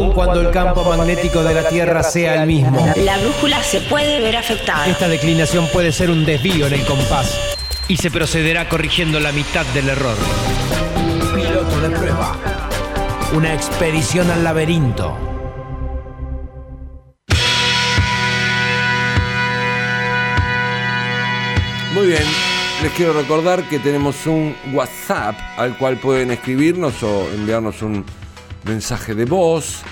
aun cuando el campo magnético de la Tierra sea el mismo. La brújula se puede ver afectada. Esta declinación puede ser un desvío en el compás y se procederá corrigiendo la mitad del error. Piloto de prueba. Una expedición al laberinto. Muy bien, les quiero recordar que tenemos un WhatsApp al cual pueden escribirnos o enviarnos un mensaje de voz.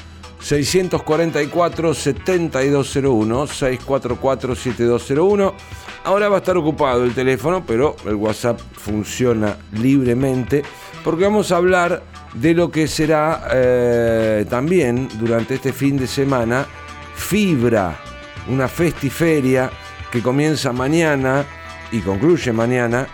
644-7201, 644-7201. Ahora va a estar ocupado el teléfono, pero el WhatsApp funciona libremente porque vamos a hablar de lo que será eh, también durante este fin de semana Fibra, una festiferia que comienza mañana y concluye mañana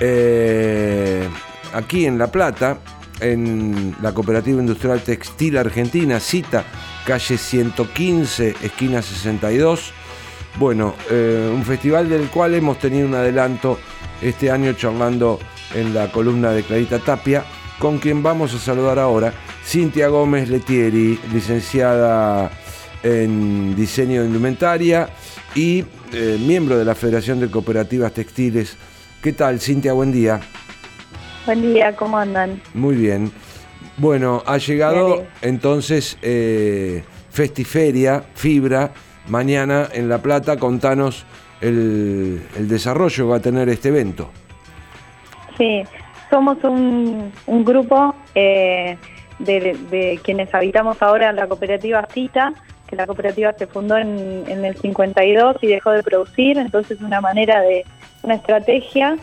eh, aquí en La Plata, en la Cooperativa Industrial Textil Argentina, cita calle 115, esquina 62. Bueno, eh, un festival del cual hemos tenido un adelanto este año charlando en la columna de Clarita Tapia, con quien vamos a saludar ahora, Cintia Gómez Letieri, licenciada en diseño de indumentaria y eh, miembro de la Federación de Cooperativas Textiles. ¿Qué tal, Cintia? Buen día. Buen día, ¿cómo andan? Muy bien. Bueno, ha llegado entonces eh, Festiferia, Fibra, mañana en La Plata. Contanos el, desarrollo que va a tener este evento. Sí, somos un, grupo eh, de, de, quienes habitamos ahora en la cooperativa Cita, que la cooperativa se fundó en, el 52 y dejó de producir, entonces una manera de, una estrategia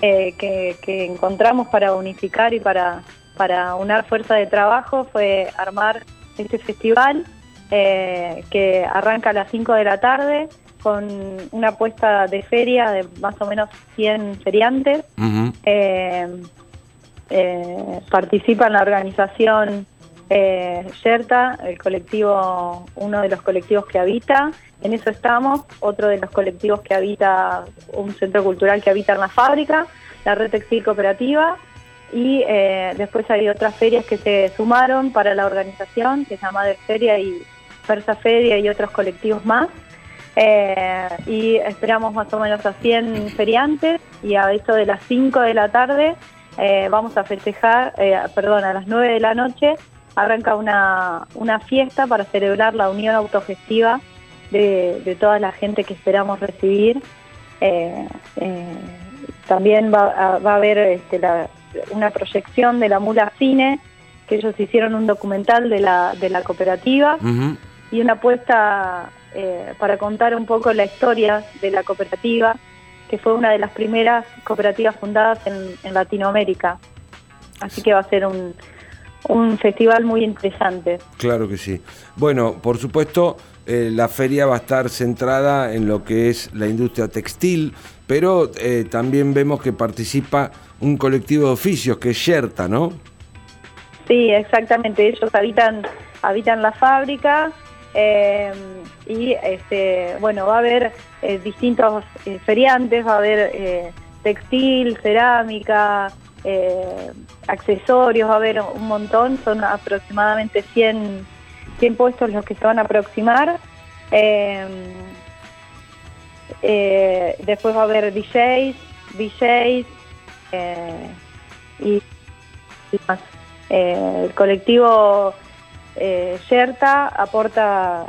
eh, que, encontramos para unificar y para, para unar fuerza de trabajo fue armar este festival eh, que arranca a las 5 de la tarde con una apuesta de feria de más o menos 100 feriantes. Eh, participa en la organización eh, Yerta, el colectivo, uno de los colectivos que habita, en eso estamos, otro de los colectivos que habita, un centro cultural que habita en la fábrica, la red textil cooperativa, y eh, después hay otras ferias que se sumaron para la organización, que se llama de Feria y Persa Feria y otros colectivos más. Eh, y esperamos más o menos a 100 feriantes y a eso de las 5 de la tarde eh, vamos a festejar, perdón, a las 9 de la noche arranca una, una fiesta para celebrar la unión autogestiva de, toda la gente que esperamos recibir. Eh, eh, también va, a, haber este, una proyección de la Mula Cine, que ellos hicieron un documental de la, de la cooperativa y una apuesta eh, para contar un poco la historia de la cooperativa, que fue una de las primeras cooperativas fundadas en Latinoamérica. Así que va a ser un, un festival muy interesante. Claro que sí. Bueno, por supuesto, eh, la feria va a estar centrada en lo que es la industria textil, pero eh, también vemos que participa un colectivo de oficios que es Yerta, ¿no? Sí, exactamente. Ellos habitan, habitan la fábrica eh, y este, bueno, va a haber distintos feriantes, va a haber textil, cerámica, eh, accesorios, va a haber un montón, son aproximadamente 100, 100 puestos los que se van a aproximar. Em, eh, después va a haber DJs, DJs eh, y, más. el colectivo Yerta aporta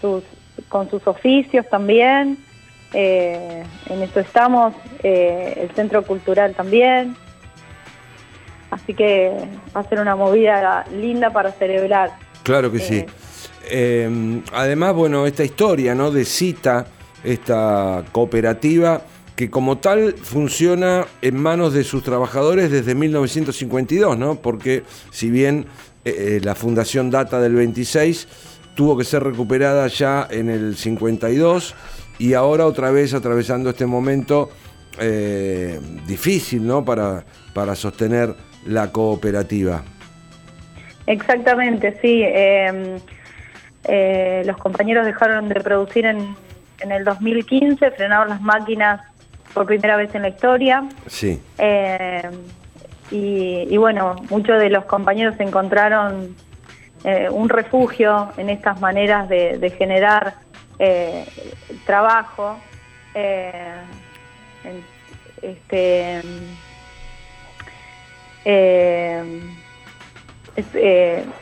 sus, con sus oficios también. Eh, en eso estamos, eh, el Centro Cultural también. Así que va a ser una movida linda para celebrar. Claro que sí. Eh, además, bueno, esta historia ¿no? de cita, esta cooperativa que como tal funciona en manos de sus trabajadores desde 1952, ¿no? Porque si bien la fundación data del 26, tuvo que ser recuperada ya en el 52 y ahora otra vez atravesando este momento eh, difícil ¿no? para, para sostener la cooperativa. Exactamente, sí. Em, eh, los compañeros dejaron de producir en, en, el 2015, frenaron las máquinas por primera vez en la historia. Sí. Em, y, y, bueno, muchos de los compañeros encontraron eh, un refugio en estas maneras de, generar eh, trabajo. Eh, este,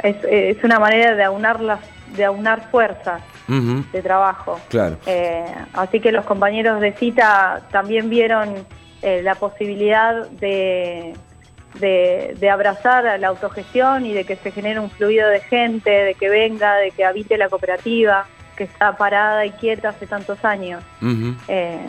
es, una manera de aunar las, de aunar fuerzas de trabajo. Claro. así que los compañeros de cita también vieron la posibilidad de de, abrazar a la autogestión y de que se genere un fluido de gente, de que venga, de que habite la cooperativa, que está parada y quieta hace tantos años. Eh,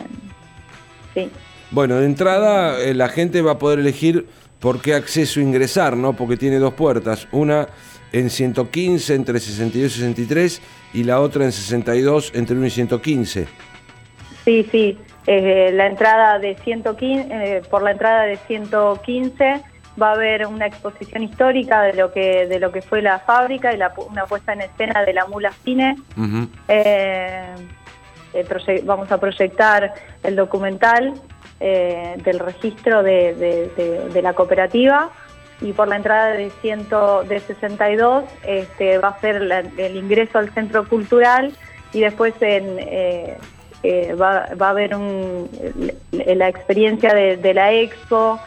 sí. Bueno, de entrada eh, la gente va a poder elegir por qué acceso ingresar, ¿no? Porque tiene dos puertas, una en 115 entre 62 y 63 y la otra en 62 entre 1 y 115. Sí, sí. Eh, la entrada de 115, por la entrada de 115 va a haber una exposición histórica de lo que de lo que fue la fábrica y la, una puesta en escena de la mula cine. Eh, eh, vamos a proyectar el documental eh, del registro de, la cooperativa y por la entrada de, ciento, de 62 este, va a ser el ingreso al centro cultural y después en, va, va, a haber un, la experiencia de la expo.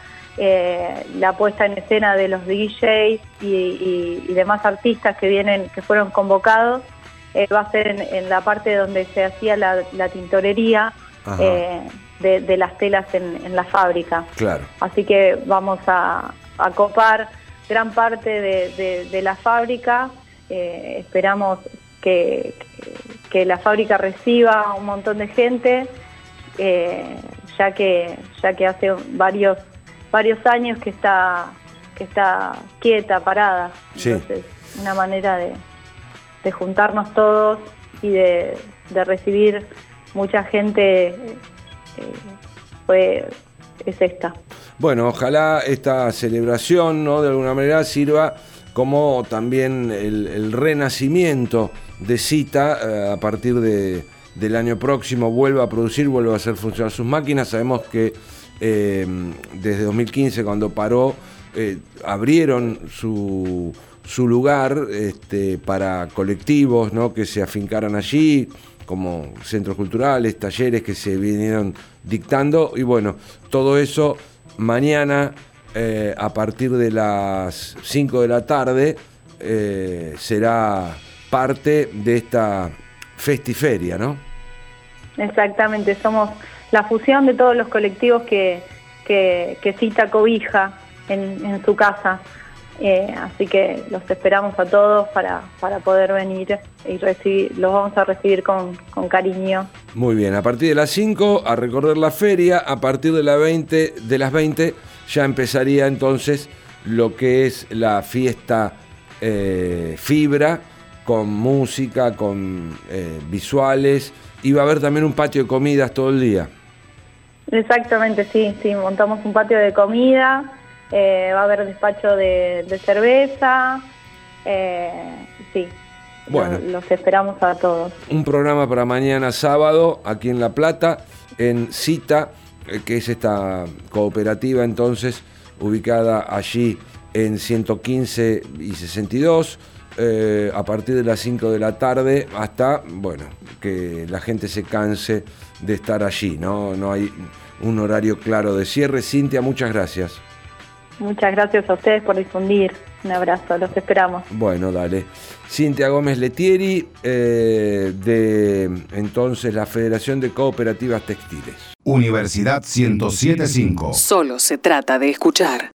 Eh, la puesta en escena de los DJs y, demás artistas que vienen, que fueron convocados, eh, va a ser en, la parte donde se hacía la, tintorería eh, de, las telas en, la fábrica. Claro. Así que vamos a, copar gran parte de, la fábrica. esperamos que, que, la fábrica reciba un montón de gente, ya que ya que hace varios varios años que está que está quieta, parada. Entonces, una manera de, de juntarnos todos y de, recibir mucha gente eh, fue es esta. Bueno, ojalá esta celebración, ¿no? De alguna manera sirva como también el, renacimiento de Cita eh, a partir de, del año próximo vuelva a producir, vuelva a hacer funcionar sus máquinas. Sabemos que eh, desde 2015 cuando paró, eh, abrieron su, su lugar este, para colectivos ¿no? que se afincaran allí, como centros culturales, talleres que se vinieron dictando. Y bueno, todo eso mañana eh, a partir de las 5 de la tarde será parte de esta festiferia, ¿no? Exactamente, somos la fusión de todos los colectivos que, que, cita cobija en, su casa. Eh, así que los esperamos a todos para, para poder venir y recibir, los vamos a recibir con, cariño. Muy bien, a partir de las 5 a recorrer la feria, a partir de, la 20, de las 20 ya empezaría entonces lo que es la fiesta eh, Fibra, con música, con eh, visuales, y va a haber también un patio de comidas todo el día. Exactamente, sí, sí, montamos un patio de comida, eh, va a haber despacho de, cerveza, eh, sí. Bueno, los, esperamos a todos. Un programa para mañana sábado aquí en La Plata, en Cita, eh, que es esta cooperativa entonces ubicada allí en 115 y 62. a partir de las 5 de la tarde hasta, bueno, que la gente se canse de estar allí, ¿no? No hay un horario claro de cierre. Cintia, muchas gracias. Muchas gracias a ustedes por difundir. Un abrazo, los esperamos. Bueno, dale. Cintia Gómez Letieri, eh, de entonces la Federación de Cooperativas Textiles. Universidad 1075. Solo se trata de escuchar.